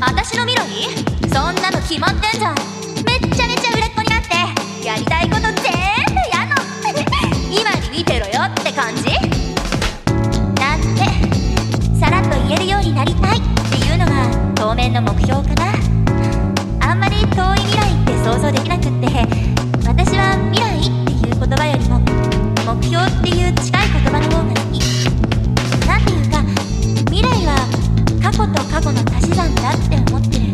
私の未来そんなの決まってんじゃん。めっちゃめちゃ売れっ子になってやりたいこと全部やんの。今に見てろよって感じ。なんてさらっと言えるようになりたいっていうのが当面の目標かな。あんまり遠い未来って想像できなくって私は未来目標っていう近い言葉の方がいいなんていうか未来は過去と過去の足し算だって思ってる。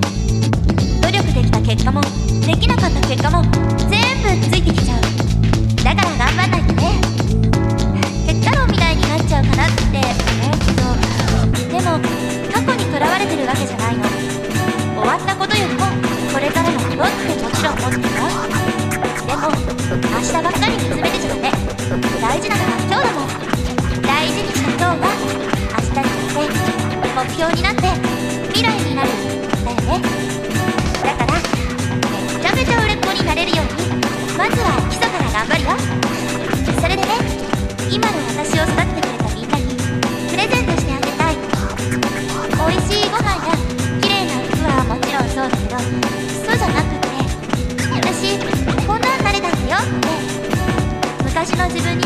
努力できた結果もできなかった結果も全部ついてきちゃう。だから頑張んないとね。結果論みたいになっちゃうかなって思うけど。でも過去にとらわれてるわけじゃないの。終わったことよりもこれからのことってもちろん思ってるよでも明日ばっかり見目標になって未来になるだよねだからめちゃめちゃ売れっ子になれるようにまずは基礎から頑張るよ。それでね今の私を育ててくれたみんなにプレゼントしてあげたい。美味しいご飯や綺麗な服はもちろんそうだけどそうじゃなくって私こんなんなれたんだよ。って昔の自分に